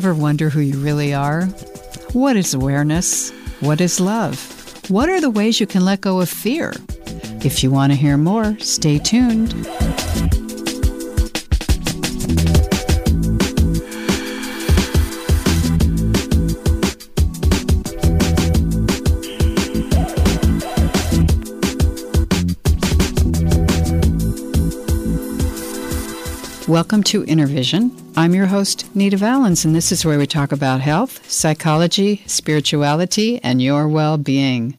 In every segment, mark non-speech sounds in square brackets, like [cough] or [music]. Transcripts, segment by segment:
Ever wonder who you really are? What is awareness? What is love? What are the ways you can let go of fear? If you want to hear more, stay tuned. Welcome to Inner Vision. I'm your host, Nita Vallens, and this is where we talk about health, psychology, spirituality, and your well being.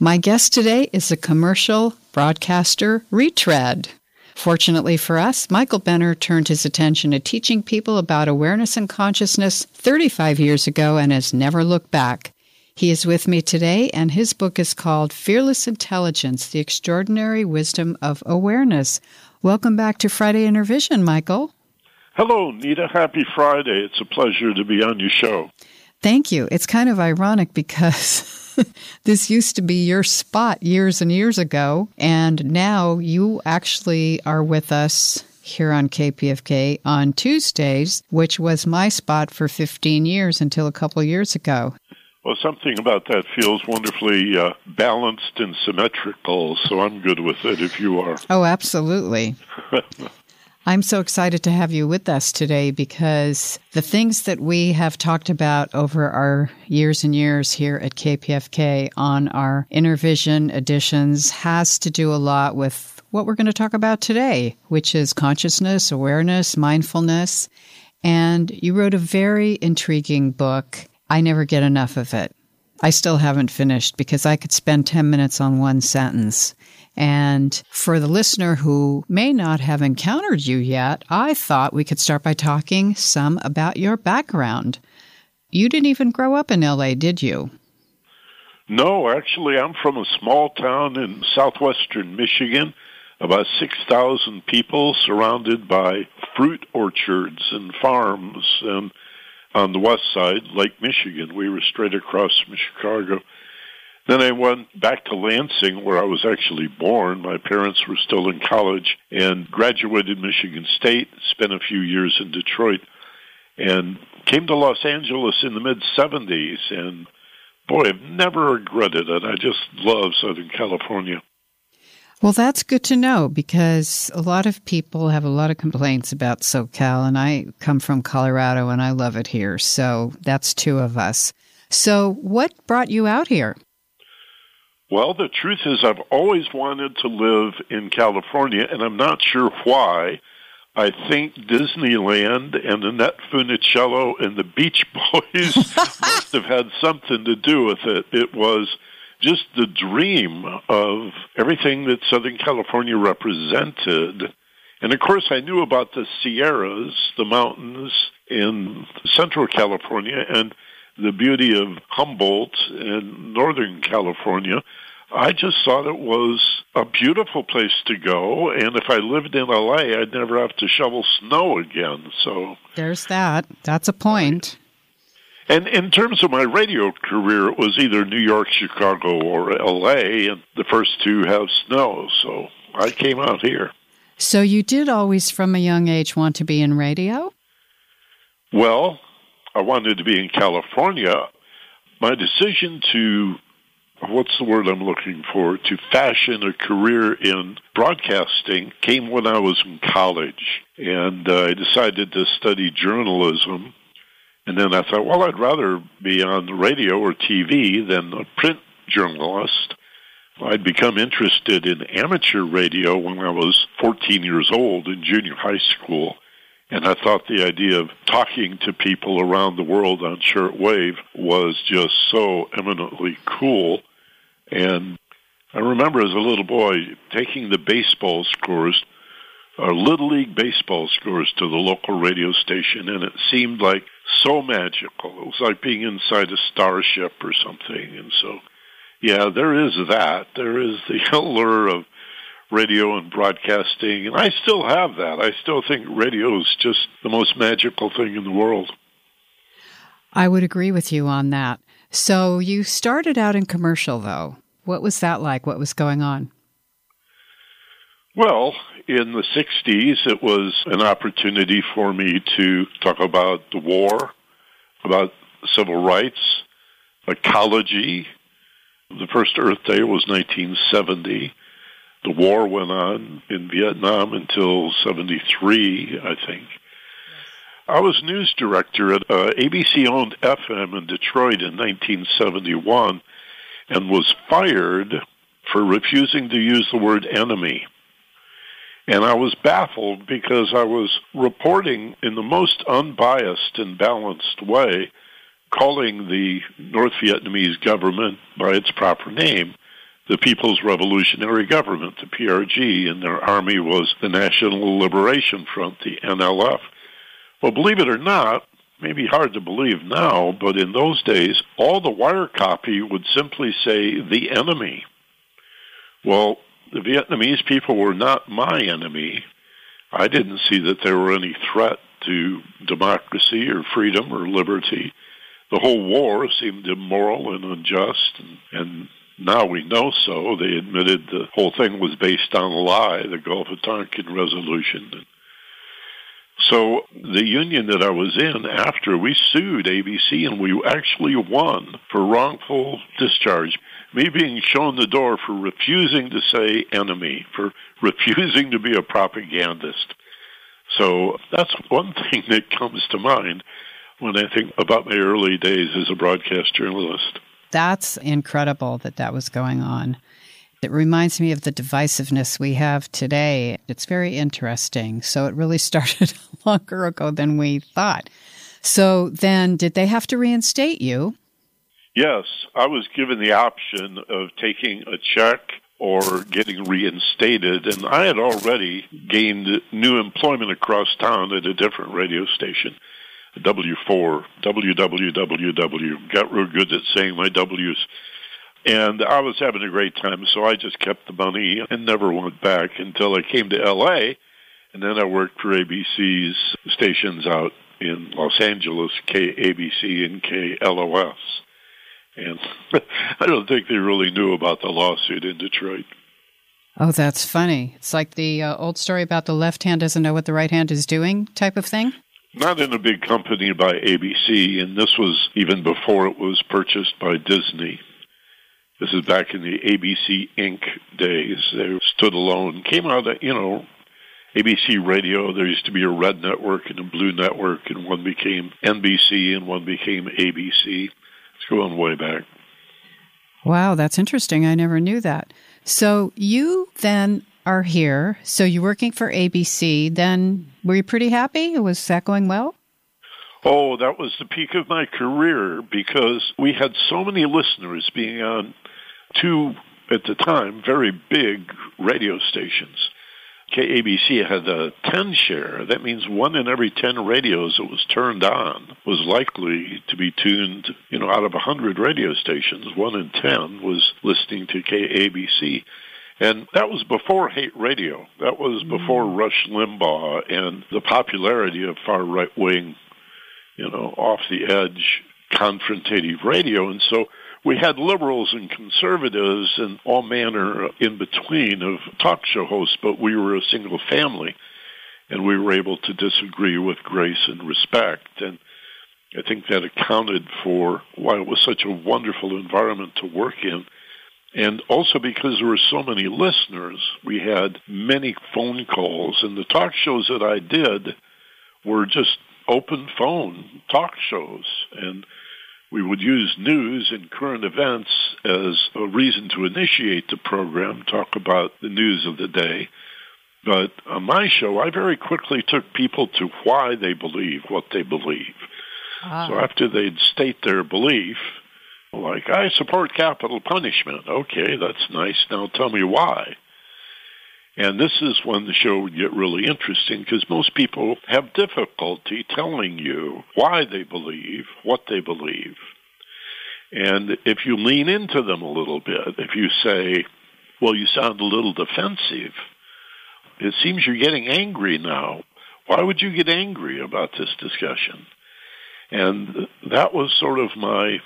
My guest today is a commercial broadcaster retread. Fortunately for us, Michael Benner turned his attention to teaching people about awareness and consciousness 35 years ago and has never looked back. He is with me today, and his book is called Fearless Intelligence The Extraordinary Wisdom of Awareness. Welcome back to Friday Inner Vision, Michael. Hello, Nita. Happy Friday. It's a pleasure to be on your show. Thank you. It's kind of ironic because [laughs] this used to be your spot years and years ago, and now you actually are with us here on KPFK on Tuesdays, which was my spot for 15 years until a couple years ago. Well, something about that feels wonderfully uh, balanced and symmetrical, so I'm good with it if you are. Oh, absolutely. [laughs] I'm so excited to have you with us today because the things that we have talked about over our years and years here at KPFK on our Inner Vision editions has to do a lot with what we're going to talk about today, which is consciousness, awareness, mindfulness. And you wrote a very intriguing book I never get enough of it. I still haven't finished because I could spend 10 minutes on one sentence. And for the listener who may not have encountered you yet, I thought we could start by talking some about your background. You didn't even grow up in LA, did you? No, actually, I'm from a small town in southwestern Michigan, about 6,000 people surrounded by fruit orchards and farms. And on the west side, Lake Michigan. We were straight across from Chicago. Then I went back to Lansing, where I was actually born. My parents were still in college and graduated Michigan State, spent a few years in Detroit, and came to Los Angeles in the mid 70s. And boy, I've never regretted it. I just love Southern California. Well, that's good to know because a lot of people have a lot of complaints about SoCal, and I come from Colorado and I love it here. So that's two of us. So, what brought you out here? Well, the truth is, I've always wanted to live in California, and I'm not sure why. I think Disneyland and Annette Funicello and the Beach Boys [laughs] must have had something to do with it. It was just the dream of everything that Southern California represented. And of course, I knew about the Sierras, the mountains in Central California, and the beauty of Humboldt in Northern California. I just thought it was a beautiful place to go, and if I lived in LA, I'd never have to shovel snow again. So there's that. That's a point. And in terms of my radio career, it was either New York, Chicago, or LA, and the first two have snow, so I came out here. So you did always, from a young age, want to be in radio? Well, I wanted to be in California. My decision to, what's the word I'm looking for, to fashion a career in broadcasting came when I was in college. And uh, I decided to study journalism and then I thought, well, I'd rather be on radio or TV than a print journalist. I'd become interested in amateur radio when I was 14 years old in junior high school. And I thought the idea of talking to people around the world on shortwave was just so eminently cool. And I remember as a little boy taking the baseball scores, our Little League baseball scores to the local radio station, and it seemed like so magical. It was like being inside a starship or something. And so, yeah, there is that. There is the [laughs] allure of radio and broadcasting, and I still have that. I still think radio is just the most magical thing in the world. I would agree with you on that. So you started out in commercial, though. What was that like? What was going on? Well, in the 60s, it was an opportunity for me to talk about the war, about civil rights, ecology. The first Earth Day was 1970. The war went on in Vietnam until 73, I think. I was news director at uh, ABC owned FM in Detroit in 1971 and was fired for refusing to use the word enemy. And I was baffled because I was reporting in the most unbiased and balanced way, calling the North Vietnamese government by its proper name, the People's Revolutionary Government, the PRG, and their army was the National Liberation Front, the NLF. Well, believe it or not, maybe hard to believe now, but in those days, all the wire copy would simply say the enemy. Well, the Vietnamese people were not my enemy. I didn't see that there were any threat to democracy or freedom or liberty. The whole war seemed immoral and unjust, and, and now we know so. They admitted the whole thing was based on a lie, the Gulf of Tonkin resolution. So the union that I was in after we sued ABC and we actually won for wrongful discharge. Me being shown the door for refusing to say enemy, for refusing to be a propagandist. So that's one [laughs] thing that comes to mind when I think about my early days as a broadcast journalist. That's incredible that that was going on. It reminds me of the divisiveness we have today. It's very interesting. So it really [laughs] started longer ago than we thought. So then, did they have to reinstate you? Yes, I was given the option of taking a check or getting reinstated, and I had already gained new employment across town at a different radio station. W4, WWWW. Got real good at saying my W's. And I was having a great time, so I just kept the money and never went back until I came to LA. And then I worked for ABC's stations out in Los Angeles, KABC and KLOS. And [laughs] I don't think they really knew about the lawsuit in Detroit. Oh, that's funny. It's like the uh, old story about the left hand doesn't know what the right hand is doing type of thing? Not in a big company by ABC, and this was even before it was purchased by Disney. This is back in the ABC Inc. days. They stood alone, came out, of, you know, ABC radio. There used to be a red network and a blue network, and one became NBC and one became ABC. Going way back. Wow, that's interesting. I never knew that. So you then are here. So you're working for ABC. Then were you pretty happy? Was that going well? Oh, that was the peak of my career because we had so many listeners being on two, at the time, very big radio stations. KABC had a 10 share. That means one in every 10 radios that was turned on was likely to be tuned, you know, out of 100 radio stations, one in 10 was listening to KABC. And that was before hate radio. That was before mm. Rush Limbaugh and the popularity of far right wing, you know, off the edge confrontative radio. And so we had liberals and conservatives and all manner in between of talk show hosts, but we were a single family and we were able to disagree with grace and respect. And I think that accounted for why it was such a wonderful environment to work in. And also because there were so many listeners, we had many phone calls, and the talk shows that I did were just open phone talk shows. And we would use news and current events as a reason to initiate the program, talk about the news of the day. But on my show, I very quickly took people to why they believe what they believe. Ah. So after they'd state their belief, like, I support capital punishment. Okay, that's nice. Now tell me why. And this is when the show would get really interesting because most people have difficulty telling you why they believe what they believe. And if you lean into them a little bit, if you say, well, you sound a little defensive, it seems you're getting angry now. Why would you get angry about this discussion? And that was sort of my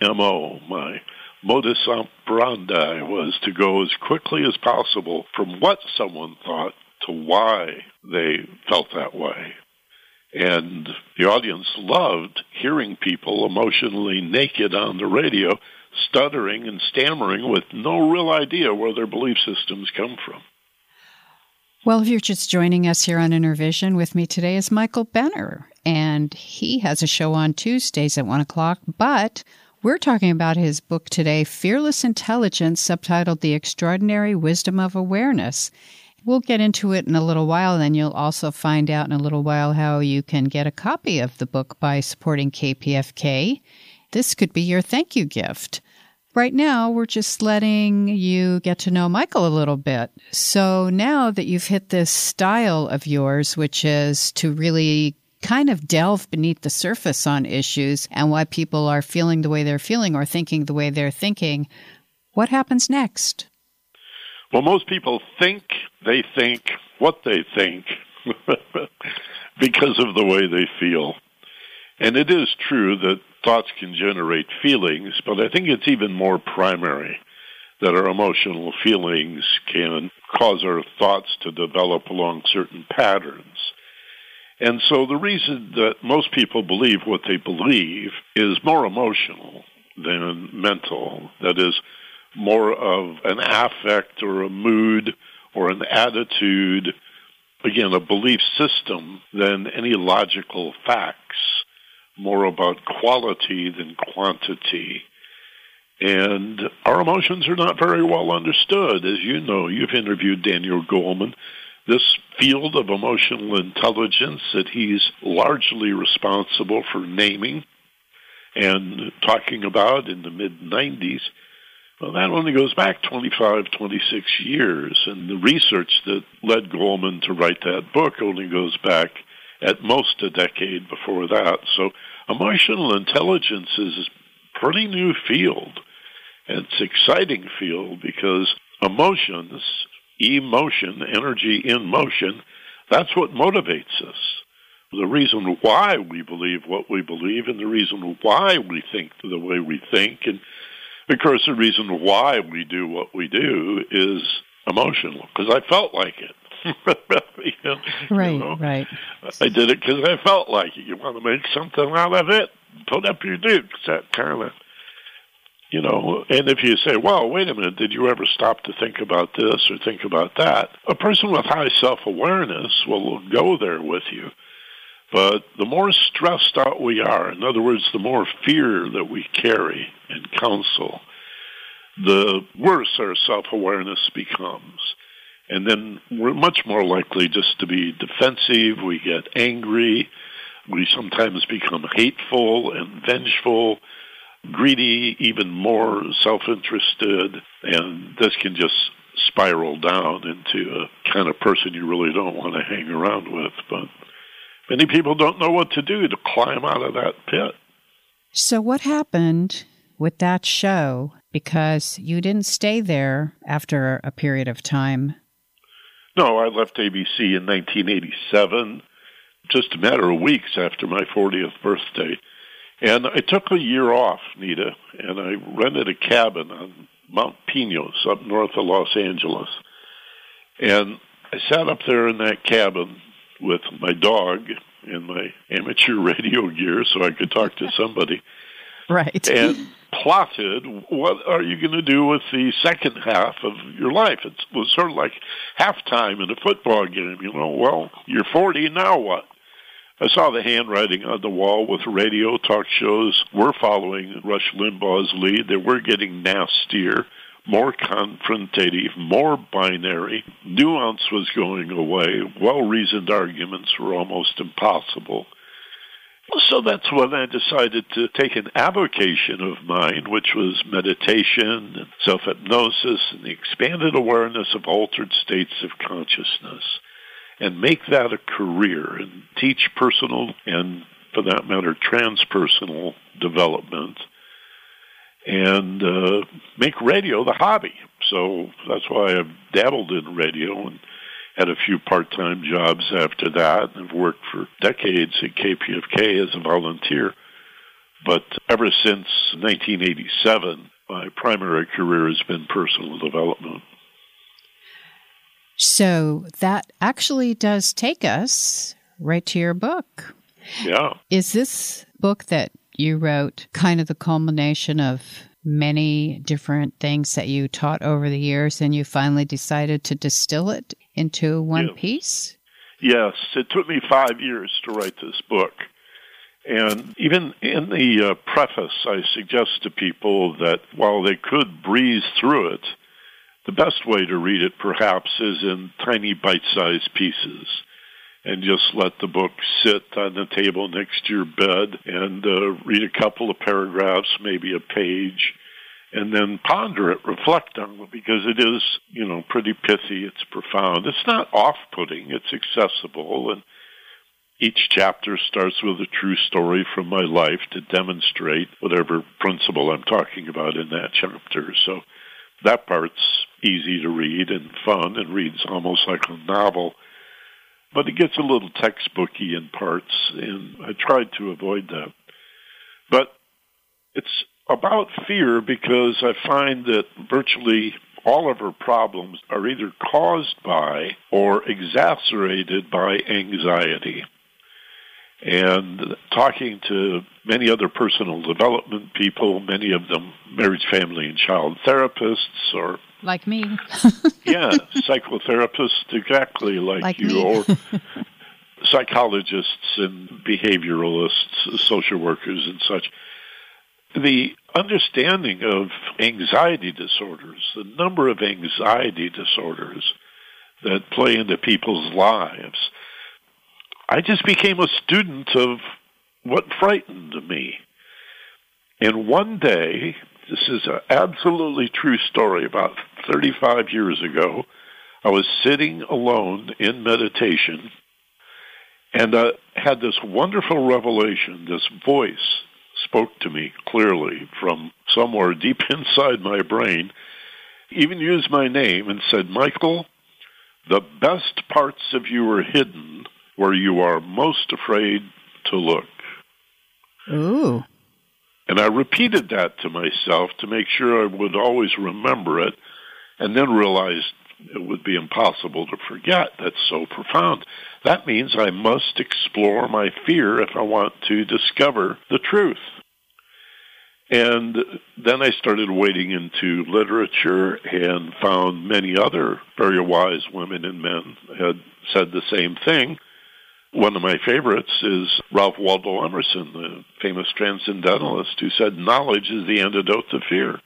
MO, my modus operandi was to go as quickly as possible from what someone thought to why they felt that way. And the audience loved hearing people emotionally naked on the radio, stuttering and stammering with no real idea where their belief systems come from. Well, if you're just joining us here on Innervision, with me today is Michael Benner, and he has a show on Tuesdays at 1 o'clock, but we're talking about his book today, Fearless Intelligence, subtitled The Extraordinary Wisdom of Awareness. We'll get into it in a little while, and you'll also find out in a little while how you can get a copy of the book by supporting KPFK. This could be your thank you gift. Right now, we're just letting you get to know Michael a little bit. So now that you've hit this style of yours, which is to really kind of delve beneath the surface on issues and why people are feeling the way they're feeling or thinking the way they're thinking, what happens next? Well, most people think they think what they think [laughs] because of the way they feel. And it is true that thoughts can generate feelings, but I think it's even more primary that our emotional feelings can cause our thoughts to develop along certain patterns. And so the reason that most people believe what they believe is more emotional than mental. That is, more of an affect or a mood or an attitude, again, a belief system than any logical facts, more about quality than quantity. And our emotions are not very well understood. As you know, you've interviewed Daniel Goleman. This field of emotional intelligence that he's largely responsible for naming and talking about in the mid 90s well, that only goes back 25, 26 years. And the research that led Goleman to write that book only goes back at most a decade before that. So emotional intelligence is a pretty new field. It's exciting field because emotions, emotion, energy in motion, that's what motivates us. The reason why we believe what we believe and the reason why we think the way we think and because the reason why we do what we do is emotional, because I felt like it. [laughs] you know, right, you know, right. I did it because I felt like it. You want to make something out of it? Put up your dukes. That kind of, you know. And if you say, "Well, wait a minute, did you ever stop to think about this or think about that?" A person with high self-awareness will go there with you. But the more stressed out we are, in other words, the more fear that we carry and counsel, the worse our self-awareness becomes. And then we're much more likely just to be defensive. We get angry. We sometimes become hateful and vengeful, greedy, even more self-interested. And this can just spiral down into a kind of person you really don't want to hang around with. But Many people don't know what to do to climb out of that pit. So, what happened with that show? Because you didn't stay there after a period of time. No, I left ABC in 1987, just a matter of weeks after my 40th birthday. And I took a year off, Nita, and I rented a cabin on Mount Pinos up north of Los Angeles. And I sat up there in that cabin with my dog and my amateur [laughs] radio gear so I could talk to somebody. [laughs] right. And plotted what are you going to do with the second half of your life. It was sort of like halftime in a football game. You know, well, you're 40, now what? I saw the handwriting on the wall with radio talk shows. We're following Rush Limbaugh's lead. They were getting nastier more confrontative, more binary. Nuance was going away. Well reasoned arguments were almost impossible. So that's when I decided to take an avocation of mine, which was meditation and self hypnosis and the expanded awareness of altered states of consciousness, and make that a career and teach personal and, for that matter, transpersonal development and uh, make radio the hobby. So that's why I've dabbled in radio and had a few part-time jobs after that and have worked for decades at KPFK as a volunteer. But ever since 1987, my primary career has been personal development. So that actually does take us right to your book. Yeah. Is this book that you wrote kind of the culmination of many different things that you taught over the years and you finally decided to distill it into one piece? Yes, it took me five years to write this book. And even in the uh, preface, I suggest to people that while they could breeze through it, the best way to read it perhaps is in tiny bite sized pieces and just let the book sit on the table next to your bed and uh, read a couple of paragraphs, maybe a page, and then ponder it, reflect on it, because it is, you know, pretty pithy. It's profound. It's not off-putting. It's accessible, and each chapter starts with a true story from my life to demonstrate whatever principle I'm talking about in that chapter. So that part's easy to read and fun and reads almost like a novel. But it gets a little textbooky in parts, and I tried to avoid that. But it's about fear because I find that virtually all of our problems are either caused by or exacerbated by anxiety. And talking to many other personal development people, many of them marriage, family, and child therapists or like me. [laughs] yeah, psychotherapists exactly like, like you me. or [laughs] psychologists and behavioralists, social workers and such the understanding of anxiety disorders, the number of anxiety disorders that play into people's lives, I just became a student of what frightened me. And one day, this is an absolutely true story, about 35 years ago, I was sitting alone in meditation and I had this wonderful revelation, this voice spoke to me clearly from somewhere deep [laughs] inside my brain, even used my name and said, Michael, the best parts of you are hidden where you are most afraid to look. Ooh. And I repeated that to myself to make sure I would always remember it and then realized it would be impossible to forget. That's so profound. That means I must explore my fear if I want to discover the truth. And then I started wading into literature and found many other very wise women and men had said the same thing. One of my favorites is Ralph Waldo Emerson, the famous transcendentalist, who said, Knowledge is the antidote to fear.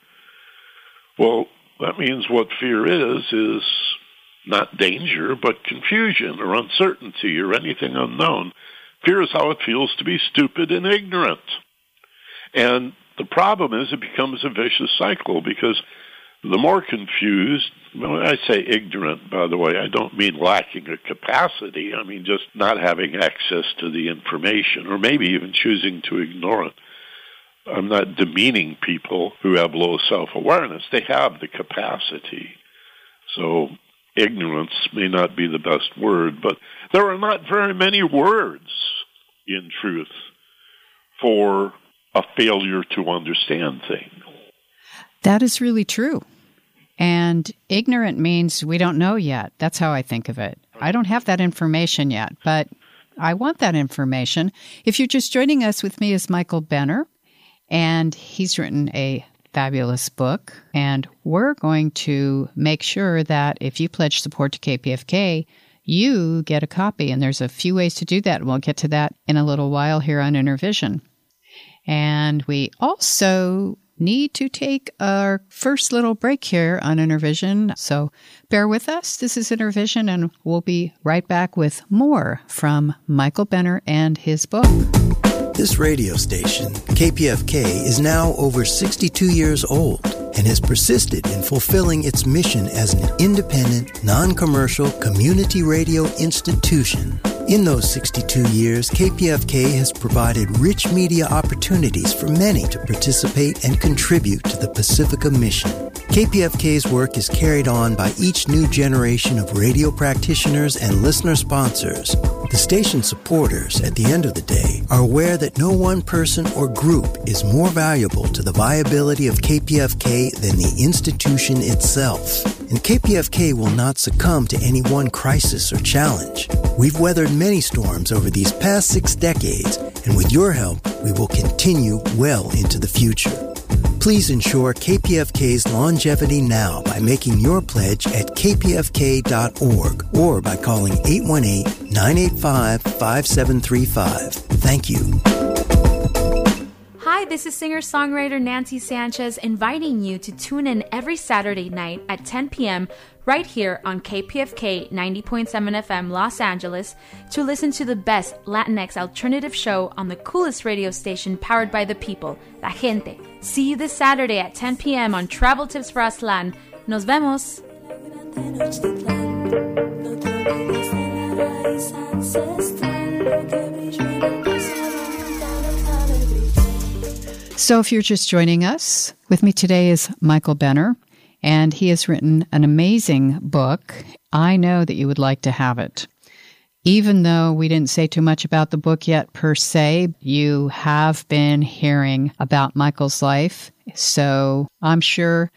Well, that means what fear is, is not danger, but confusion or uncertainty or anything unknown. Fear is how it feels to be stupid and ignorant. And the problem is it becomes a vicious cycle because the more confused, when I say ignorant, by the way, I don't mean lacking a capacity. I mean just not having access to the information or maybe even choosing to ignore it. I'm not demeaning people who have low self awareness. They have the capacity. So ignorance may not be the best word, but there are not very many words in truth for a failure to understand things. That is really true. And ignorant means we don't know yet. That's how I think of it. I don't have that information yet, but I want that information. If you're just joining us with me is Michael Benner, and he's written a fabulous book. And we're going to make sure that if you pledge support to KPFK, you get a copy. And there's a few ways to do that. We'll get to that in a little while here on Innervision. And we also need to take our first little break here on Innervision. So bear with us. This is Innervision, and we'll be right back with more from Michael Benner and his book. This radio station, KPFK, is now over 62 years old and has persisted in fulfilling its mission as an independent, non commercial community radio institution. In those 62 years, KPFK has provided rich media opportunities for many to participate and contribute to the Pacifica mission. KPFK's work is carried on by each new generation of radio practitioners and listener sponsors. The station supporters, at the end of the day, are aware that no one person or group is more valuable to the viability of KPFK than the institution itself. and KPFK will not succumb to any one crisis or challenge. We've weathered many storms over these past six decades, and with your help, we will continue well into the future. Please ensure KPFK's longevity now by making your pledge at kpfk.org or by calling 818 985 5735. Thank you. Hi, this is singer songwriter Nancy Sanchez inviting you to tune in every Saturday night at 10 p.m. right here on KPFK 90.7 FM Los Angeles to listen to the best Latinx alternative show on the coolest radio station powered by the people, La Gente. See you this Saturday at 10 p.m. on Travel Tips for Aztlán. Nos vemos. So, if you're just joining us, with me today is Michael Benner, and he has written an amazing book. I know that you would like to have it. Even though we didn't say too much about the book yet, per se, you have been hearing about Michael's life. So, I'm sure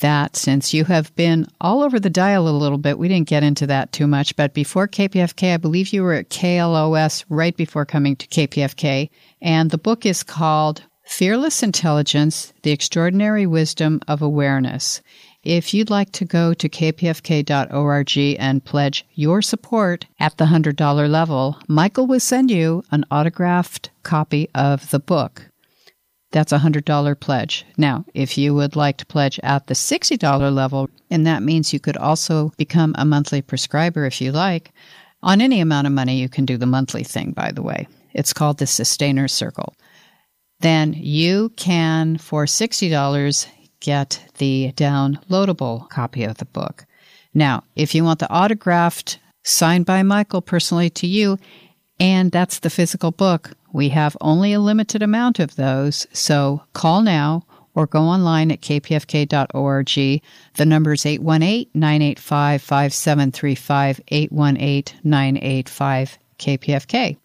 that since you have been all over the dial a little bit, we didn't get into that too much. But before KPFK, I believe you were at KLOS right before coming to KPFK. And the book is called Fearless Intelligence The Extraordinary Wisdom of Awareness. If you'd like to go to kpfk.org and pledge your support at the $100 level, Michael will send you an autographed copy of the book. That's a $100 pledge. Now, if you would like to pledge at the $60 level, and that means you could also become a monthly prescriber if you like, on any amount of money, you can do the monthly thing, by the way. It's called the Sustainer Circle then you can, for $60, get the downloadable copy of the book. Now, if you want the autographed, signed by Michael personally to you, and that's the physical book, we have only a limited amount of those. So call now or go online at kpfk.org. The number is 818 985 5735, 818 985 KPFK.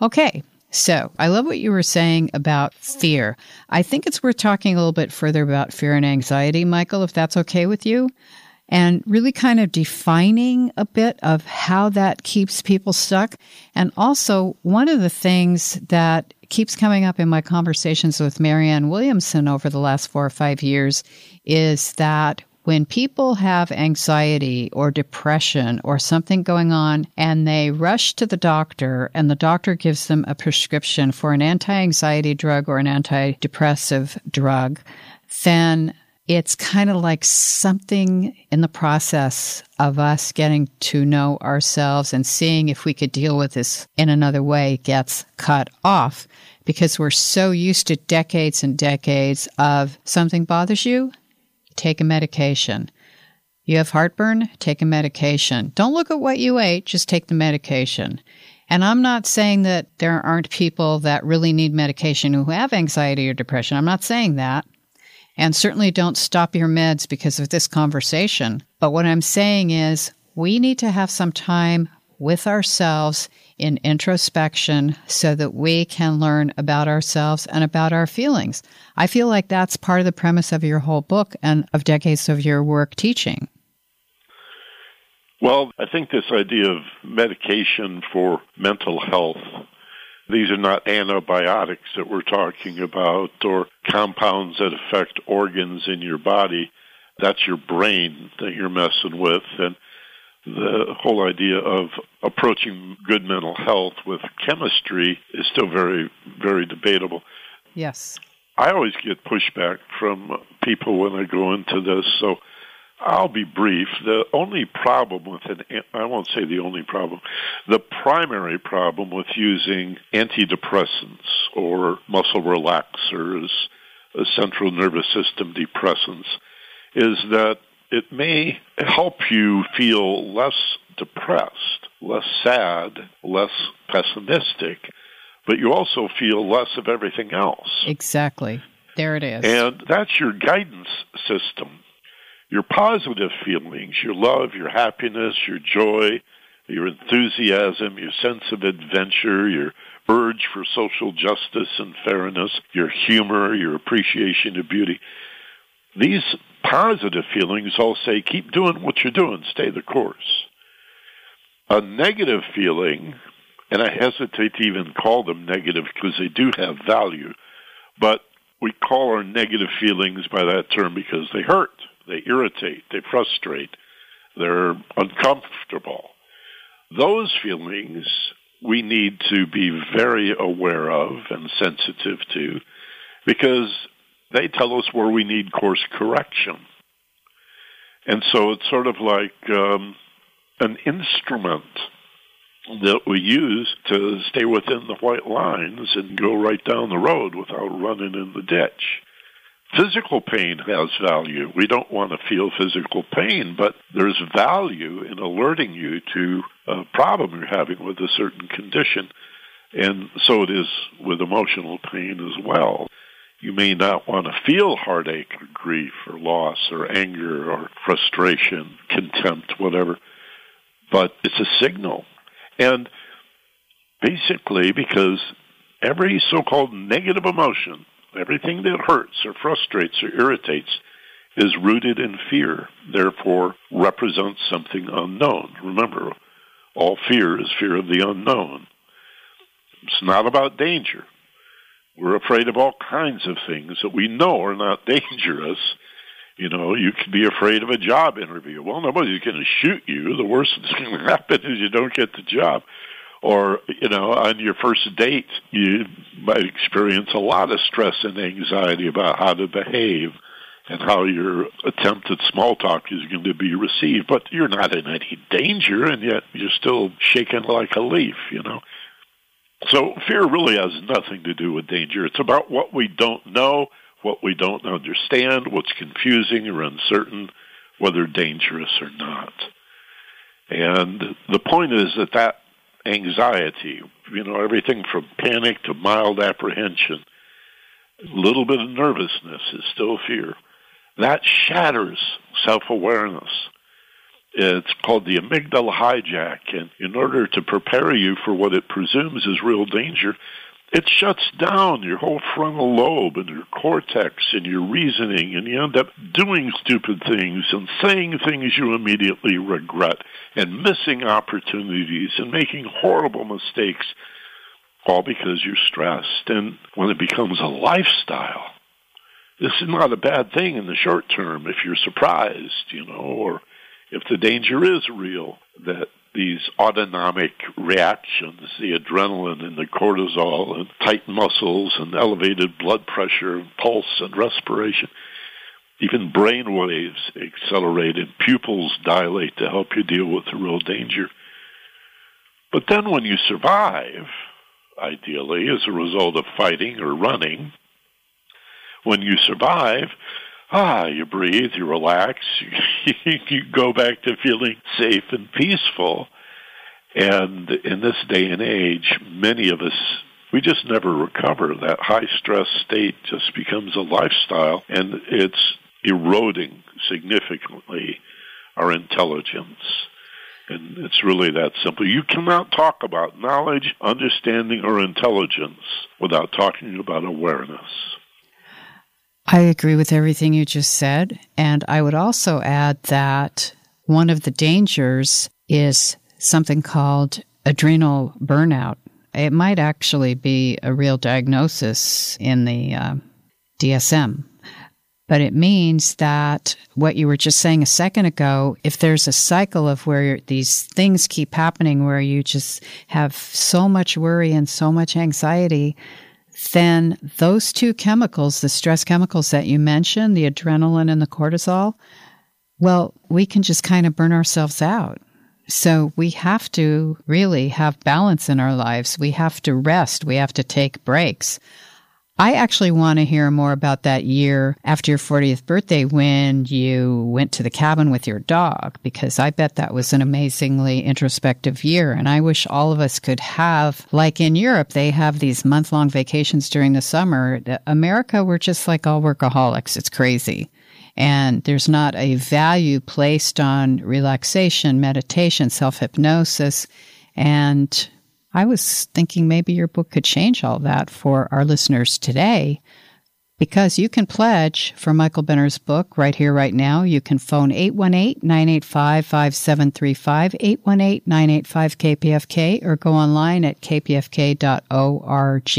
Okay, so, I love what you were saying about fear. I think it's worth talking a little bit further about fear and anxiety, Michael, if that's okay with you, and really kind of defining a bit of how that keeps people stuck. And also, one of the things that keeps coming up in my conversations with Marianne Williamson over the last four or five years is that when people have anxiety or depression or something going on and they rush to the doctor and the doctor gives them a prescription for an anti anxiety drug or an antidepressive drug, then it's kind of like something in the process of us getting to know ourselves and seeing if we could deal with this in another way gets cut off because we're so used to decades and decades of something bothers you, take a medication. You have heartburn, take a medication. Don't look at what you ate, just take the medication. And I'm not saying that there aren't people that really need medication who have anxiety or depression. I'm not saying that. And certainly don't stop your meds because of this conversation. But what I'm saying is we need to have some time with ourselves in introspection so that we can learn about ourselves and about our feelings. I feel like that's part of the premise of your whole book and of decades of your work teaching. Well, I think this idea of medication for mental health, these are not antibiotics that we're talking about or compounds that affect organs in your body. That's your brain that you're messing with. And the whole idea of approaching good mental health with chemistry is still very, very debatable. Yes. I always get pushback from people when I go into this, so I'll be brief. The only problem with an, I won't say the only problem, the primary problem with using antidepressants or muscle relaxers, central nervous system depressants, is that it may help you feel less depressed, less sad, less pessimistic, but you also feel less of everything else. Exactly. There it is. And that's your guidance system. Your positive feelings, your love, your happiness, your joy, your enthusiasm, your sense of adventure, your urge for social justice and fairness, your humor, your appreciation of beauty. These positive feelings all say, keep doing what you're doing, stay the course. A negative feeling, and I hesitate to even call them negative because they do have value, but we call our negative feelings by that term because they hurt, they irritate, they frustrate, they're uncomfortable. Those feelings we need to be very aware of and sensitive to because they tell us where we need course correction. And so it's sort of like um, an instrument that we use to stay within the white lines and go right down the road without running in the ditch. Physical pain has value. We don't want to feel physical pain, but there's value in alerting you to a problem you're having with a certain condition. And so it is with emotional pain as well. You may not want to feel heartache or grief or loss or anger or frustration, contempt, whatever, but it's a signal. And basically, because every so called negative emotion Everything that hurts or frustrates or irritates is rooted in fear, therefore represents something unknown. Remember, all fear is fear of the unknown. It's not about danger. We're afraid of all kinds of things that we know are not [laughs] dangerous. You know, you could be afraid of a job interview. Well, nobody's going to shoot you. The worst that's going [laughs] to happen is you don't get the job or you know on your first date you might experience a lot of stress and anxiety about how to behave and how your attempt at small talk is going to be received but you're not in any danger and yet you're still shaking like a leaf you know so fear really has nothing to do with danger it's about what we don't know what we don't understand what's confusing or uncertain whether dangerous or not and the point is that that anxiety, you know, everything from panic to mild apprehension. A little bit of nervousness is still fear. That shatters self awareness. It's called the amygdala hijack, and in order to prepare you for what it presumes is real danger, it shuts down your whole frontal lobe and your cortex and your reasoning, and you end up doing stupid things and saying things you immediately regret and missing opportunities and making horrible mistakes, all because you're stressed. And when it becomes a lifestyle, this is not a bad thing in the short term if you're surprised, you know, or if the danger is real, that these autonomic reactions, the adrenaline and the cortisol and tight muscles and elevated blood pressure and pulse and respiration. Even brain waves accelerate and pupils dilate to help you deal with the real danger. But then when you survive, ideally as a result of fighting or running, when you survive, ah, you breathe, you relax, [laughs] you, go back to feeling safe and peaceful. And in this day and age, many of us, we just never recover. That high stress state just becomes a lifestyle, and it's eroding significantly our intelligence. And it's really that simple. You cannot talk about knowledge, understanding, or intelligence without talking about awareness. I agree with everything you just said. And I would also add that one of the dangers is something called adrenal burnout. It might actually be a real diagnosis in the uh, DSM. But it means that what you were just saying a second ago, if there's a cycle of where these things keep happening, where you just have so much worry and so much anxiety, then those two chemicals, the stress chemicals that you mentioned, the adrenaline and the cortisol, well, we can just kind of burn ourselves out. So we have to really have balance in our lives. We have to rest. We have to take breaks. I actually want to hear more about that year after your 40th birthday when you went to the cabin with your dog, because I bet that was an amazingly introspective year. And I wish all of us could have, like in Europe, they have these month long vacations during the summer. America, we're just like all workaholics. It's crazy. And there's not a value placed on relaxation, meditation, self hypnosis. And I was thinking maybe your book could change all that for our listeners today. because you can pledge for Michael Benner's book right here, right now. You can phone 818 985 5735, 818 985 KPFK, or go online at kpfk.org.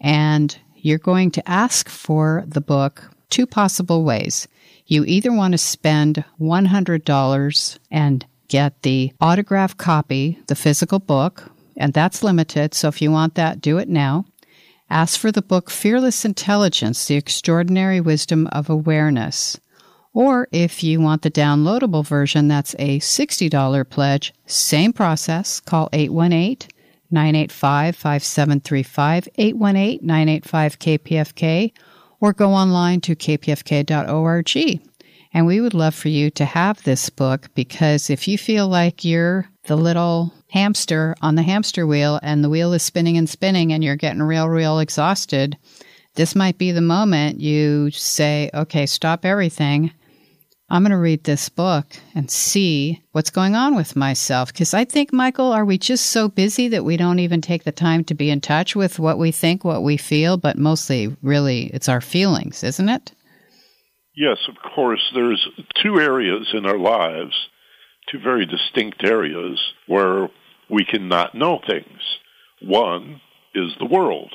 And you're going to ask for the book two possible ways. You either want to spend $100 and get the autograph copy, the physical book, and that's limited. So if you want that, do it now. Ask for the book Fearless Intelligence The Extraordinary Wisdom of Awareness. Or if you want the downloadable version, that's a $60 pledge. Same process. Call 818 985 5735, 818 985 KPFK, or go online to kpfk.org. And we would love for you to have this book because if you feel like you're the little hamster on the hamster wheel and the wheel is spinning and spinning and you're getting real, real exhausted, this might be the moment you say, okay, stop everything. I'm going to read this book and see what's going on with myself. Because I think, Michael, are we just so busy that we don't even take the time to be in touch with what we think, what we feel, but mostly, really, it's our feelings, isn't it? Yes, of course. There's two areas in our lives, two very distinct areas where we cannot know things. One is the world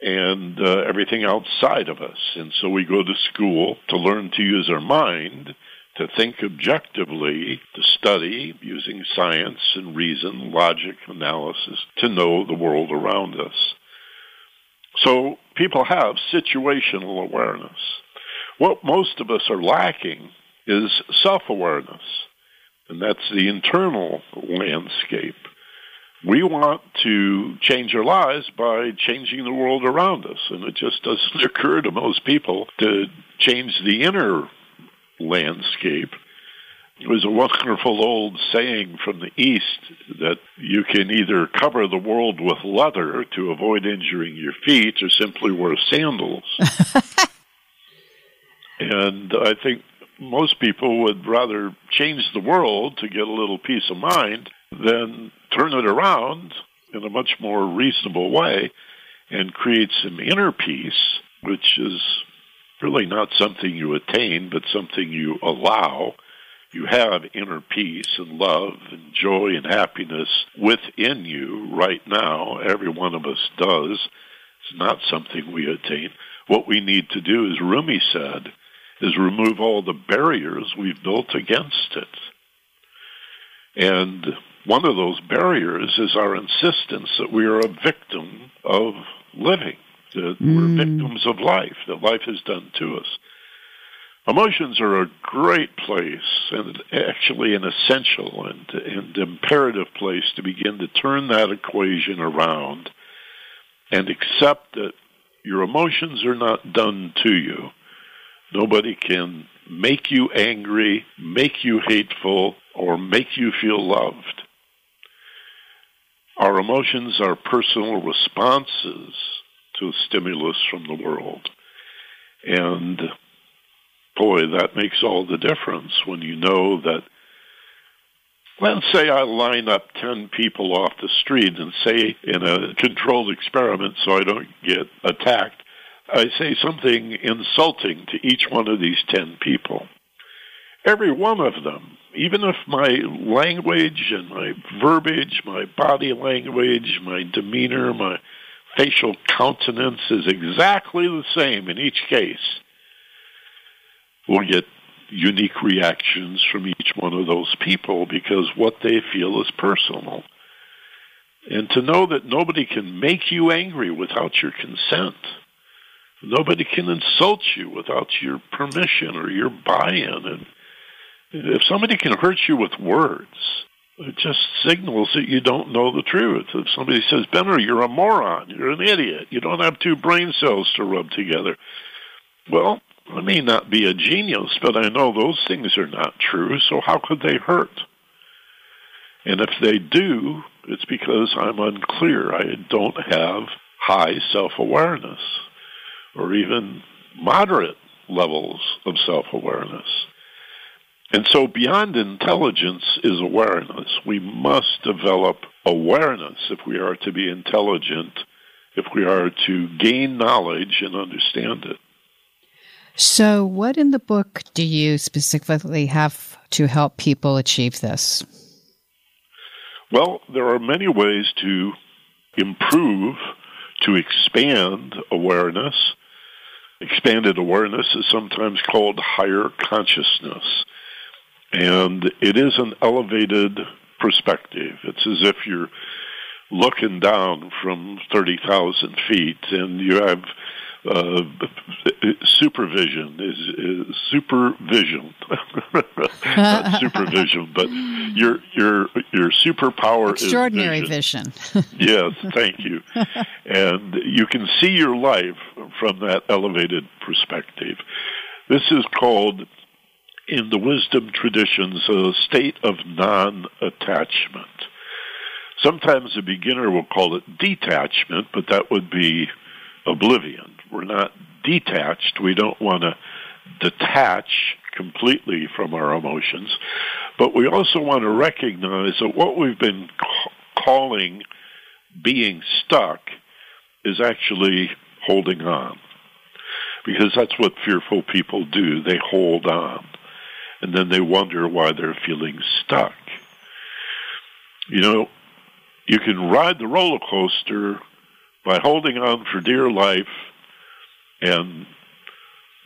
and uh, everything outside of us. And so we go to school to learn to use our mind, to think objectively, to study using science and reason, logic, analysis, to know the world around us. So people have situational awareness. What most of us are lacking is self-awareness, and that's the internal landscape. We want to change our lives by changing the world around us, and it just doesn't [laughs] occur to most people to change the inner landscape. It was a wonderful old saying from the East that you can either cover the world with leather to avoid injuring your feet or simply wear sandals. [laughs] And I think most people would rather change the world to get a little peace of mind than turn it around in a much more reasonable way and create some inner peace, which is really not something you attain, but something you allow. You have inner peace and love and joy and happiness within you right now. Every one of us does. It's not something we attain. What we need to do, as Rumi said, is remove all the barriers we've built against it. And one of those barriers is our insistence that we are a victim of living, that mm. we're victims of life, that life has done to us. Emotions are a great place and actually an essential and, and imperative place to begin to turn that equation around and accept that your emotions are not done to you. Nobody can make you angry, make you hateful, or make you feel loved. Our emotions are personal responses to stimulus from the world. And boy, that makes all the difference when you know that. Let's say I line up 10 people off the street and say in a controlled experiment so I don't get attacked, I say something insulting to each one of these 10 people. Every one of them, even if my language and my verbiage, my body language, my demeanor, my facial countenance is exactly the same in each case, will get unique reactions from each one of those people because what they feel is personal. And to know that nobody can make you angry without your consent Nobody can insult you without your permission or your buy-in. And if somebody can hurt you with words, it just signals that you don't know the truth. If somebody says, Benner, you're a moron, you're an idiot, you don't have two brain cells to rub together. Well, I may not be a genius, but I know those things are not true, so how could they hurt? And if they do, it's because I'm unclear. I don't have high self-awareness or even moderate levels of self-awareness. And so beyond intelligence is awareness. We must develop awareness if we are to be intelligent, if we are to gain knowledge and understand it. So, what in the book do you specifically have to help people achieve this? Well, there are many ways to improve, to expand awareness. Expanded awareness is sometimes called higher consciousness. And it is an elevated perspective. It's as if you're looking down from 30,000 feet and you have uh, supervision is, is supervision, [laughs] not supervision, but your your your superpower is extraordinary vision. vision. [laughs] yes, thank you. And you can see your life from that elevated perspective. This is called, in the wisdom traditions, a state of non-attachment. Sometimes a beginner will call it detachment, but that would be oblivion. We're not detached. We don't want to detach completely from our emotions, but we also want to recognize that what we've been ca- calling being stuck is actually holding on. Because that's what fearful people do. They hold on. And then they wonder why they're feeling stuck. You know, you can ride the roller coaster by holding on for dear life and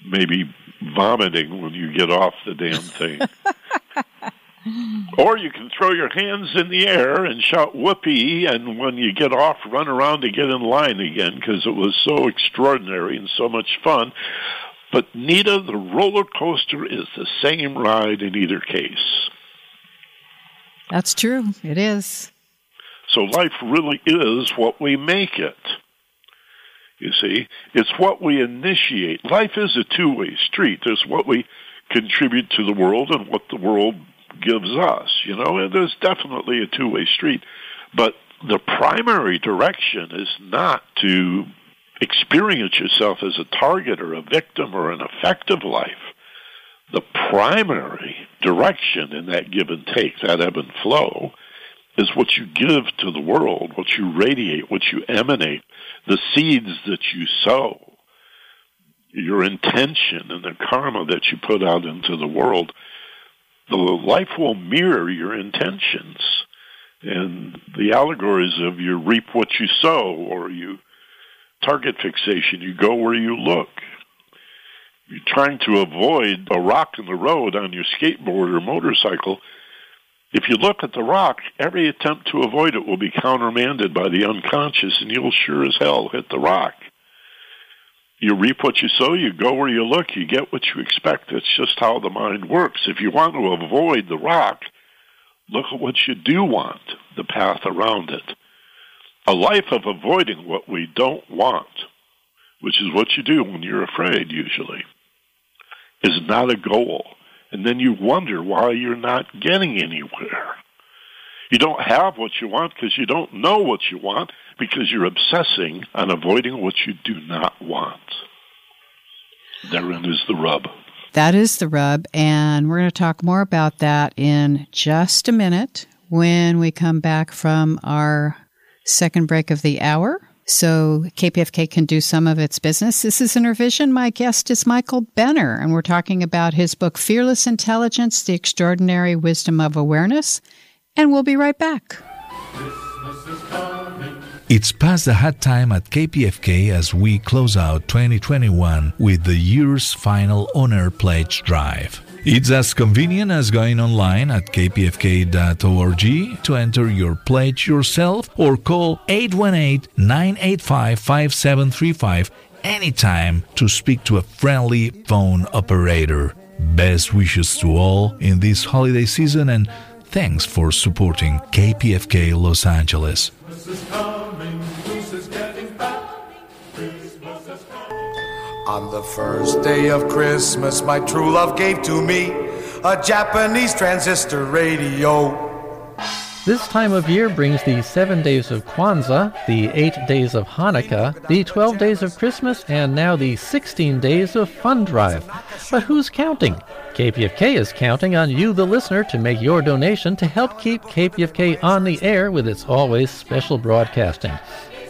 maybe vomiting when you get off the damn thing. [laughs] or you can throw your hands in the air and shout whoopee, and when you get off, run around to get in line again because it was so extraordinary and so much fun. But Nita, the roller coaster is the same ride in either case. That's true. It is. So life really is what we make it. You see, it's what we initiate. Life is a two-way street. There's what we contribute to the world and what the world gives us, you know, and there's definitely a two-way street. But the primary direction is not to experience yourself as a target or a victim or an effect of life. The primary direction in that give and take, that ebb and flow, is what you give to the world, what you radiate, what you emanate, the seeds that you sow, your intention and the karma that you put out into the world. The life will mirror your intentions. And the allegories of you reap what you sow or you target fixation, you go where you look. You're trying to avoid a rock in the road on your skateboard or motorcycle if you look at the rock, every attempt to avoid it will be countermanded by the unconscious, and you'll sure as hell hit the rock. You reap what you sow, you go where you look, you get what you expect. That's just how the mind works. If you want to avoid the rock, look at what you do want, the path around it. A life of avoiding what we don't want, which is what you do when you're afraid usually, is not a goal and then you wonder why you're not getting anywhere. You don't have what you want because you don't know what you want because you're obsessing on avoiding what you do not want. Therein is the rub. That is the rub. And we're going to talk more about that in just a minute when we come back from our second break of the hour so KPFK can do some of its business. This is Innervision. My guest is Michael Benner, and we're talking about his book, Fearless Intelligence The Extraordinary Wisdom of Awareness. And we'll be right back. It's past the hot time at KPFK as we close out 2021 with the year's final honor pledge drive. It's as convenient as going online at kpfk.org to enter your pledge yourself or call 818 985 5735 anytime to speak to a friendly phone operator. Best wishes to all in this holiday season and thanks for supporting KPFK Los Angeles. On the first day of Christmas, my true love gave to me a Japanese transistor radio. This time of year brings the seven days of Kwanzaa, the eight days of Hanukkah, the 12 days of Christmas, and now the 16 days of Fund Drive. But who's counting? KPFK is counting on you, the listener, to make your donation to help keep KPFK on the air with its always special broadcasting.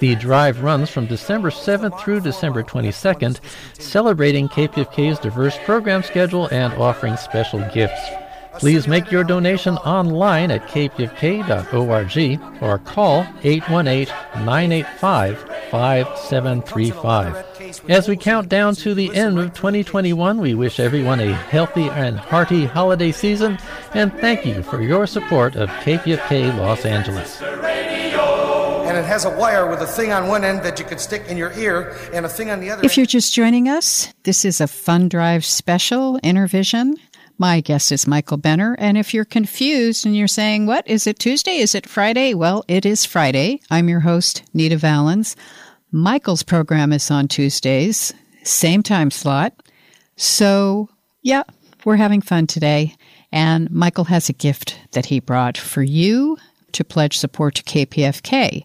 The drive runs from December 7th through December 22nd, celebrating KPFK's diverse program schedule and offering special gifts. Please make your donation online at kpfk.org or call 818-985-5735. As we count down to the end of 2021, we wish everyone a healthy and hearty holiday season and thank you for your support of KPFK Los Angeles. And it has a wire with a thing on one end that you can stick in your ear and a thing on the other If you're just joining us, this is a Fun Drive special, Innervision. My guest is Michael Benner. And if you're confused and you're saying, what? Is it Tuesday? Is it Friday? Well, it is Friday. I'm your host, Nita Vallens. Michael's program is on Tuesdays, same time slot. So, yeah, we're having fun today. And Michael has a gift that he brought for you to pledge support to KPFK.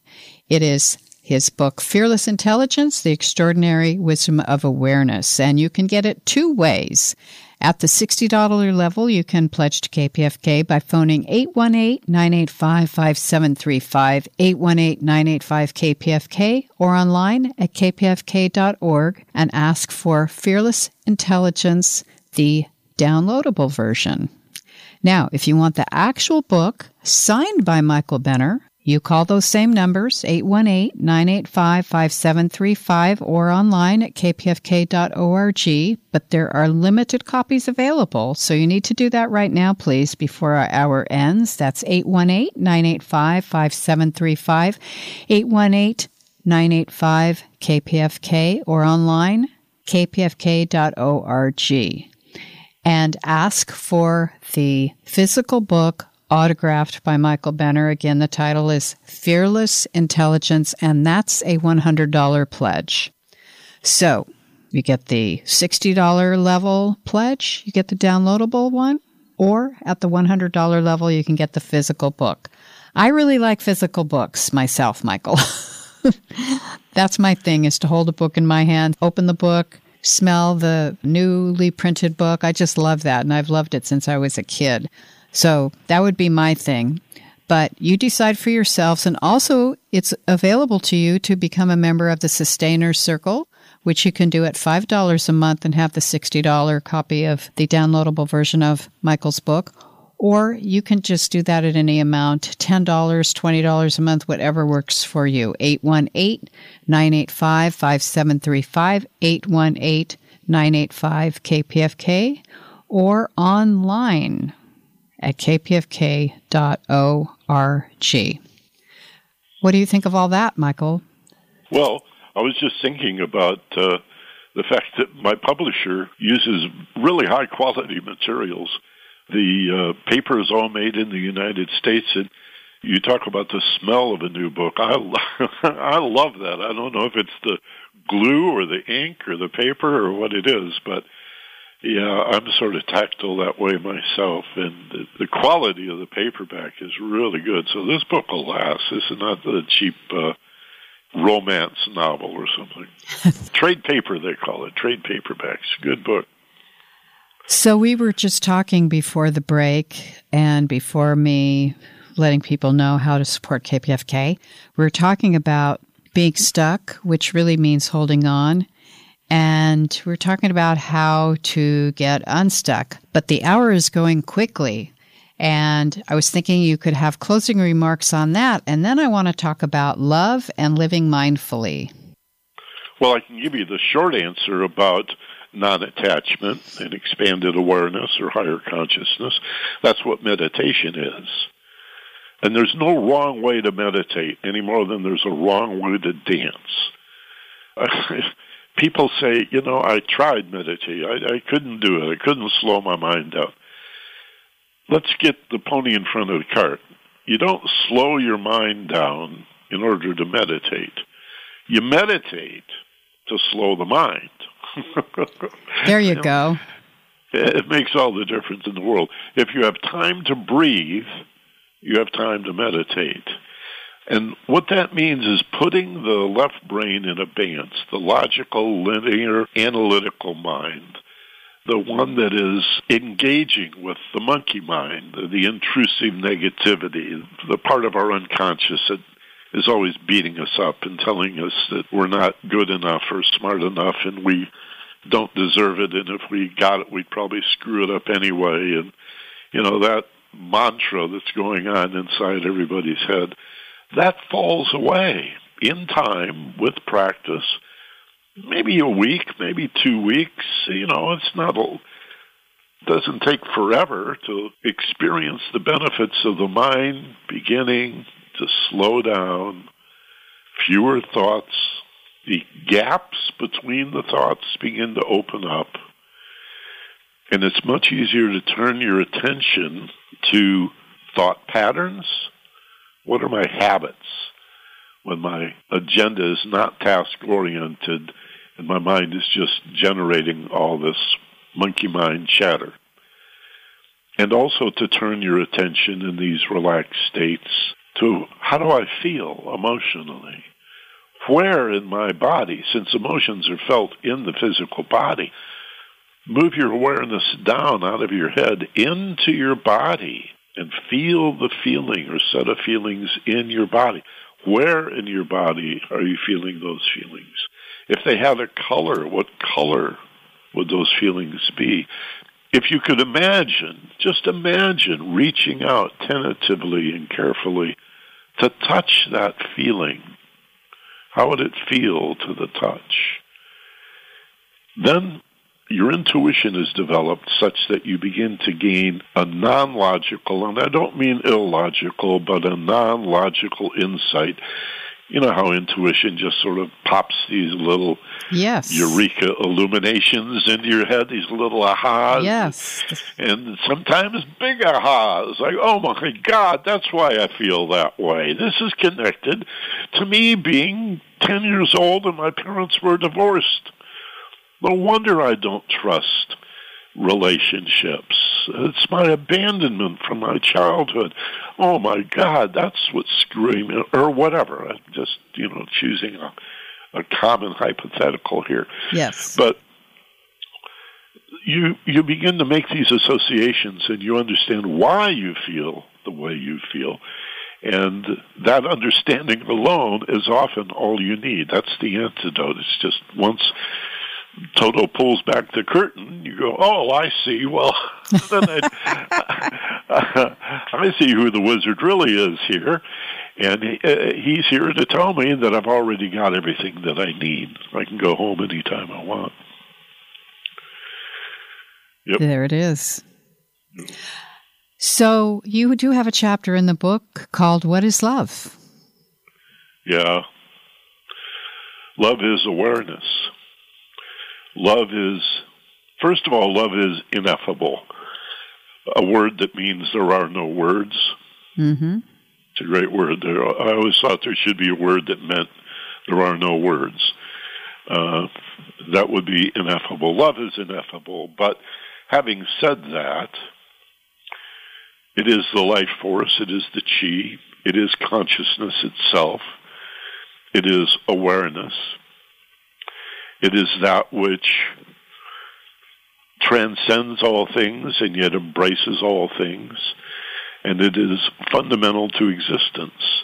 It is his book, Fearless Intelligence The Extraordinary Wisdom of Awareness. And you can get it two ways. At the $60 level, you can pledge to KPFK by phoning 818-985-5735, 818-985-KPFK, or online at kpfk.org and ask for Fearless Intelligence, the downloadable version. Now, if you want the actual book signed by Michael Benner, you call those same numbers, 818-985-5735 or online at kpfk.org, but there are limited copies available, so you need to do that right now, please, before our hour ends. That's 818-985-5735, 818-985-KPFK or online, kpfk.org and ask for the physical book autographed by Michael Benner. Again, the title is Fearless Intelligence, and that's a $100 pledge. So you get the $60 level pledge, you get the downloadable one, or at the $100 level, you can get the physical book. I really like physical books myself, Michael. [laughs] That's my thing is to hold a book in my hand, open the book, smell the newly printed book. I just love that. And I've loved it since I was a kid. So that would be my thing. But you decide for yourselves. And also, it's available to you to become a member of the Sustainer Circle, which you can do at $5 a month and have the $60 copy of the downloadable version of Michael's book. Or you can just do that at any amount $10, $20 a month, whatever works for you. 818 985 5735, 818 985 KPFK, or online at kpfk.org. What do you think of all that, Michael? Well, I was just thinking about uh, the fact that my publisher uses really high quality materials. The uh, paper is all made in the United States, and you talk about the smell of a new book. I [laughs] I love that. I don't know if it's the glue or the ink or the paper or what it is, but yeah, I'm sort of tactile that way myself, and the, the quality of the paperback is really good. So this book will last. This is not the cheap uh, romance novel or something. [laughs] Trade paper, they call it. Trade paperbacks. Good book. So we were just talking before the break and before me letting people know how to support KPFK. We were talking about being stuck, which really means holding on. And we're talking about how to get unstuck. But the hour is going quickly. And I was thinking you could have closing remarks on that. And then I want to talk about love and living mindfully. Well, I can give you the short answer about non attachment and expanded awareness or higher consciousness. That's what meditation is. And there's no wrong way to meditate any more than there's a wrong way to dance. [laughs] People say, you know, I tried meditate. I, I couldn't do it. I couldn't slow my mind down. Let's get the pony in front of the cart. You don't slow your mind down in order to meditate. You meditate to slow the mind. [laughs] there you go. It makes all the difference in the world. If you have time to breathe, you have time to meditate. And what that means is putting the left brain in abeyance, the logical, linear, analytical mind, the one that is engaging with the monkey mind, the, the intrusive negativity, the part of our unconscious that is always beating us up and telling us that we're not good enough or smart enough and we don't deserve it and if we got it we'd probably screw it up anyway. And you know that mantra that's going on inside everybody's head that falls away in time with practice. Maybe a week maybe two weeks you know it's not a doesn't take forever to experience the benefits of the mind beginning to slow down, fewer thoughts, the gaps between the thoughts begin to open up, and it's much easier to turn your attention to thought patterns. What are my habits when my agenda is not task oriented and my mind is just generating all this monkey mind chatter? And also to turn your attention in these relaxed states to how do I feel emotionally? Where in my body, since emotions are felt in the physical body, move your awareness down out of your head into your body and feel the feeling or set of feelings in your body. Where in your body are you feeling those feelings? If they had a color, what color would those feelings be? If you could imagine, just imagine reaching out tentatively and carefully to touch that feeling. How would it feel to the touch? Then your intuition is developed such that you begin to gain a non logical, and I don't mean illogical, but a non logical insight. You know how intuition just sort of pops these little yes. eureka illuminations into your head these little ahas. Yes. And sometimes big ahas like oh my god that's why i feel that way. This is connected to me being 10 years old and my parents were divorced no wonder i don't trust relationships. It's my abandonment from my childhood. Oh my God, that's what's screwing me, or whatever. I'm just, you know, choosing a, a common hypothetical here. Yes. But you you begin to make these associations and you understand why you feel the way you feel. And that understanding alone is often all you need. That's the antidote. It's just once Toto pulls back the curtain, you go, "Oh, I see." Well, [laughs] then I, [laughs] I see who the wizard really is here, and he, uh, he's here to tell me that I've already got everything that I need. I can go home anytime I want. Yep. There it is. So you do have a chapter in the book called "What Is Love." Yeah, love is awareness Love is, first of all, love is ineffable. A word that means there are no words. Mm-hmm. It's a great word. There, I always thought there should be a word that meant there are no words. Uh, that would be ineffable. Love is ineffable. But having said that, it is the life force, it is the chi, it is consciousness itself, it is awareness. It is that which transcends all things and yet embraces all things, and it is fundamental to existence.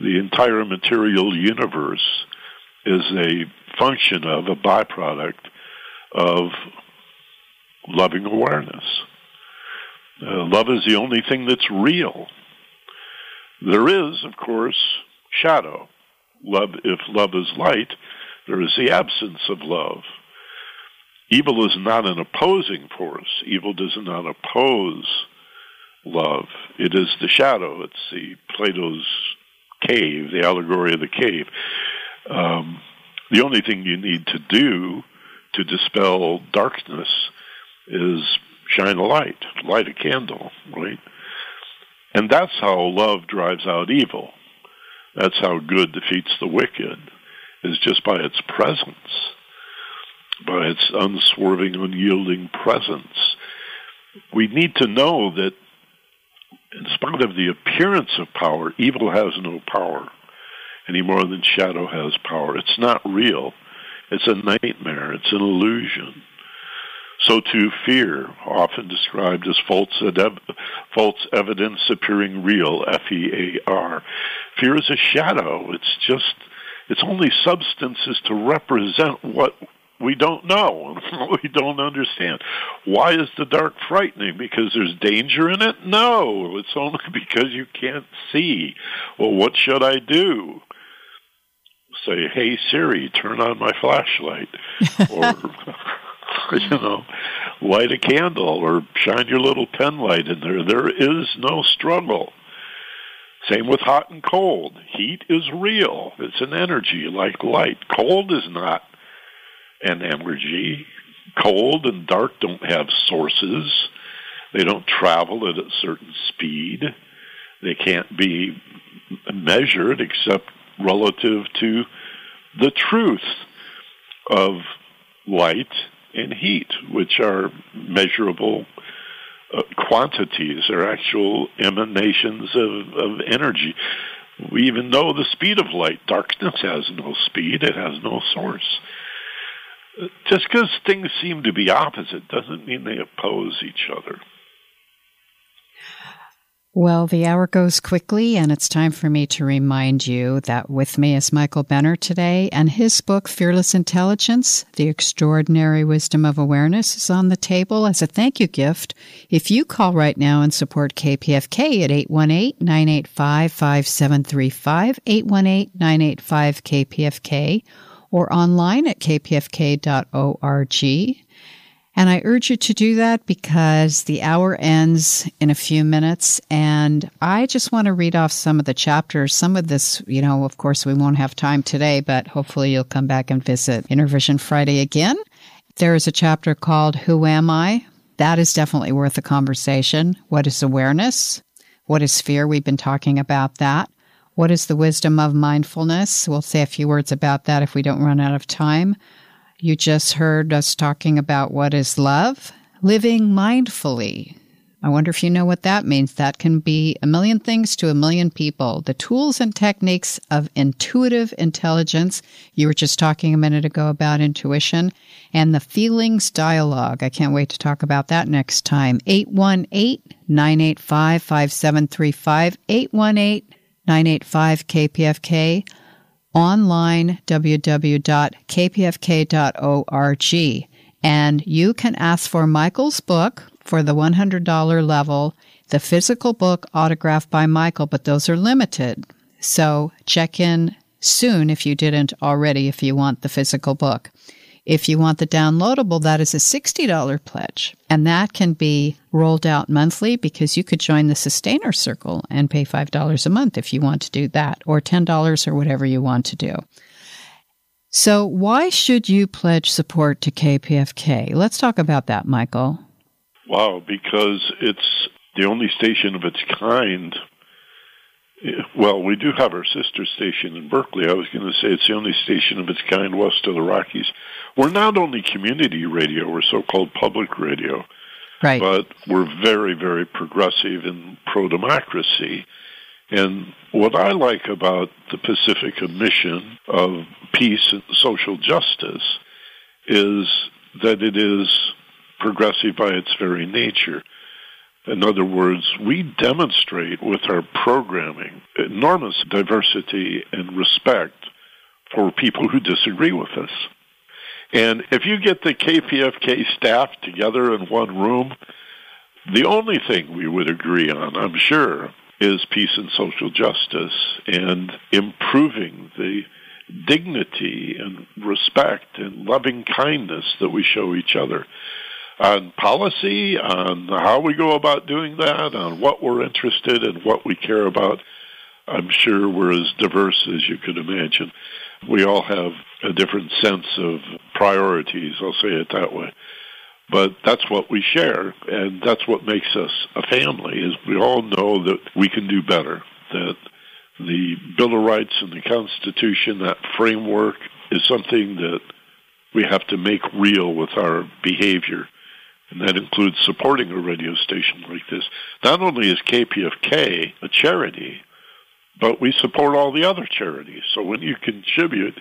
The entire material universe is a function of, a byproduct of loving awareness. Uh, love is the only thing that's real. There is, of course, shadow. Love, if love is light, there is the absence of love. Evil is not an opposing force. Evil does not oppose love. It is the shadow. It's the Plato's cave, the allegory of the cave. Um, the only thing you need to do to dispel darkness is shine a light, light a candle, right? And that's how love drives out evil. That's how good defeats the wicked is just by its presence, by its unswerving, unyielding presence. We need to know that in spite of the appearance of power, evil has no power any more than shadow has power. It's not real. It's a nightmare. It's an illusion. So too fear, often described as false, false evidence appearing real, F-E-A-R. Fear is a shadow. It's just, its only substance is to represent what we don't know, [laughs] we don't understand. Why is the dark frightening? Because there's danger in it? No, it's only [laughs] because you can't see. Well, what should I do? Say, hey Siri, turn on my flashlight, [laughs] or [laughs] you know, light a candle, or shine your little pen light in there. There is no struggle. Same with hot and cold. Heat is real. It's an energy like light. Cold is not an energy. Cold and dark don't have sources. They don't travel at a certain speed. They can't be measured except relative to the truth of light and heat, which are measurable uh, quantities, are actual emanations of, of energy. We even know the speed of light. Darkness has no speed, it has no source just because things seem to be opposite doesn't mean they oppose each other. Well, the hour goes quickly, and it's time for me to remind you that with me is Michael Benner today, and his book, Fearless Intelligence The Extraordinary Wisdom of Awareness, is on the table as a thank you gift. If you call right now and support KPFK at 818 985 5735, 818 985 KPFK, or online at kpfk.org. And I urge you to do that because the hour ends in a few minutes. And I just want to read off some of the chapters. Some of this, you know, of course, we won't have time today, but hopefully you'll come back and visit Innervision Friday again. There is a chapter called Who Am I? That is definitely worth a conversation. What is awareness? What is fear? We've been talking about that. What is the wisdom of mindfulness? We'll say a few words about that if we don't run out of time. You just heard us talking about what is love, living mindfully. I wonder if you know what that means. That can be a million things to a million people. The tools and techniques of intuitive intelligence. You were just talking a minute ago about intuition and the feelings dialogue. I can't wait to talk about that next time. 818 985 5735. 818 985 KPFK, online www.kpfk.org. And you can ask for Michael's book for the $100 level, the physical book autographed by Michael, but those are limited. So check in soon if you didn't already, if you want the physical book. If you want the downloadable, that is a $60 pledge. And that can be rolled out monthly because you could join the Sustainer Circle and pay $5 a month if you want to do that, or $10 or whatever you want to do. So, why should you pledge support to KPFK? Let's talk about that, Michael. Wow, because it's the only station of its kind well, we do have our sister station in Berkeley. I was going to say it's the only station of its kind west of the Rockies. We're not only community radio, we're so called public radio. Right. But we're very, very progressive and pro democracy. And what I like about the Pacifica mission of peace and social justice is that it is progressive by its very nature. In other words, we demonstrate with our programming enormous diversity and respect for people who disagree with us. And if you get the KPFK staff together in one room, the only thing we would agree on, I'm sure, is peace and social justice and improving the dignity and respect and loving kindness that we show each other on policy, on how we go about doing that, on what we're interested in, what we care about. I'm sure we're as diverse as you could imagine. We all have a different sense of priorities, I'll say it that way. But that's what we share, and that's what makes us a family, is we all know that we can do better, that the Bill of Rights and the Constitution, that framework, is something that we have to make real with our behavior and that includes supporting a radio station like this. Not only is KPFK a charity, but we support all the other charities. So when you contribute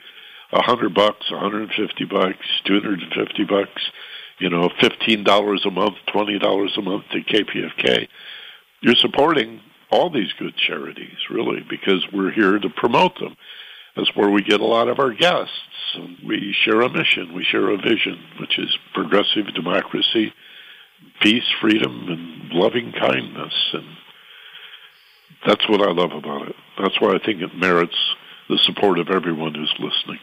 a hundred bucks, a hundred and fifty bucks, two hundred and fifty bucks, you know, fifteen dollars a month, twenty dollars a month to KPFK, you're supporting all these good charities, really, because we're here to promote them. That's where we get a lot of our guests. We share a mission, we share a vision, which is progressive democracy, peace, freedom, and loving kindness. And that's what I love about it. That's why I think it merits the support of everyone who's listening.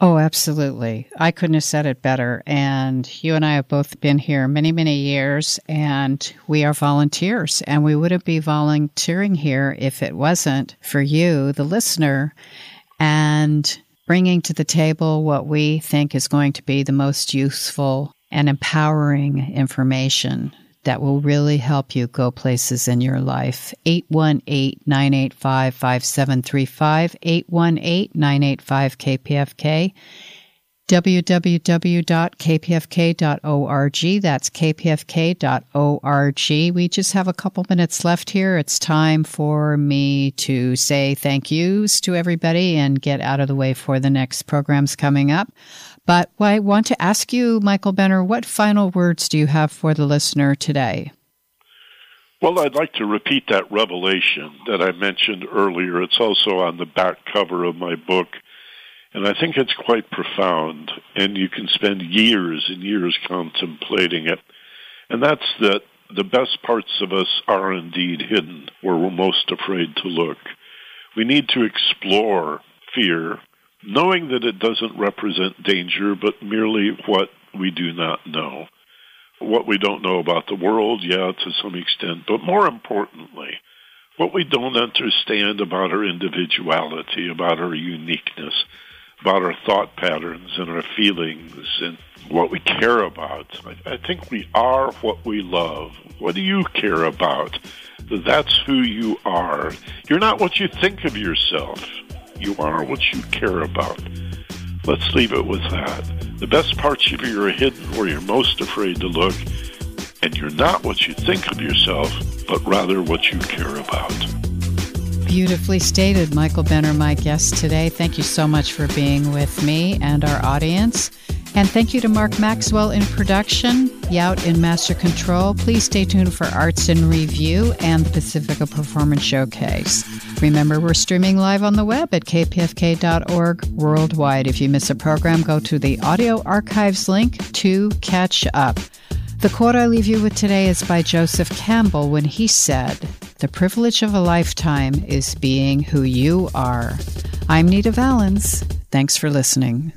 Oh, absolutely. I couldn't have said it better. And you and I have both been here many, many years, and we are volunteers. And we wouldn't be volunteering here if it wasn't for you, the listener, and bringing to the table what we think is going to be the most useful and empowering information that will really help you go places in your life. 818 985 5735, 818 985 KPFK, www.kpfk.org. That's kpfk.org. We just have a couple minutes left here. It's time for me to say thank yous to everybody and get out of the way for the next programs coming up. But I want to ask you, Michael Benner, what final words do you have for the listener today? Well, I'd like to repeat that revelation that I mentioned earlier. It's also on the back cover of my book, and I think it's quite profound, and you can spend years and years contemplating it. And that's that the best parts of us are indeed hidden where we're most afraid to look. We need to explore fear knowing that it doesn't represent danger, but merely what we do not know. What we don't know about the world, yeah, to some extent, but more importantly, what we don't understand about our individuality, about our uniqueness, about our thought patterns and our feelings and what we care about. I, I think we are what we love. What do you care about? That's who you are. You're not what you think of yourself. You are what you care about. Let's leave it with that. The best parts of you are hidden where you're most afraid to look, and you're not what you think of yourself, but rather what you care about. Beautifully stated, Michael Benner, my guest today. Thank you so much for being with me and our audience. And thank you to Mark Maxwell in production, Yout in master control. Please stay tuned for Arts in Review and the Pacifica Performance Showcase. Remember, we're streaming live on the web at kpfk.org worldwide. If you miss a program, go to the audio archives link to catch up. The quote I leave you with today is by Joseph Campbell when he said, The privilege of a lifetime is being who you are. I'm Nita Vallens. Thanks for listening.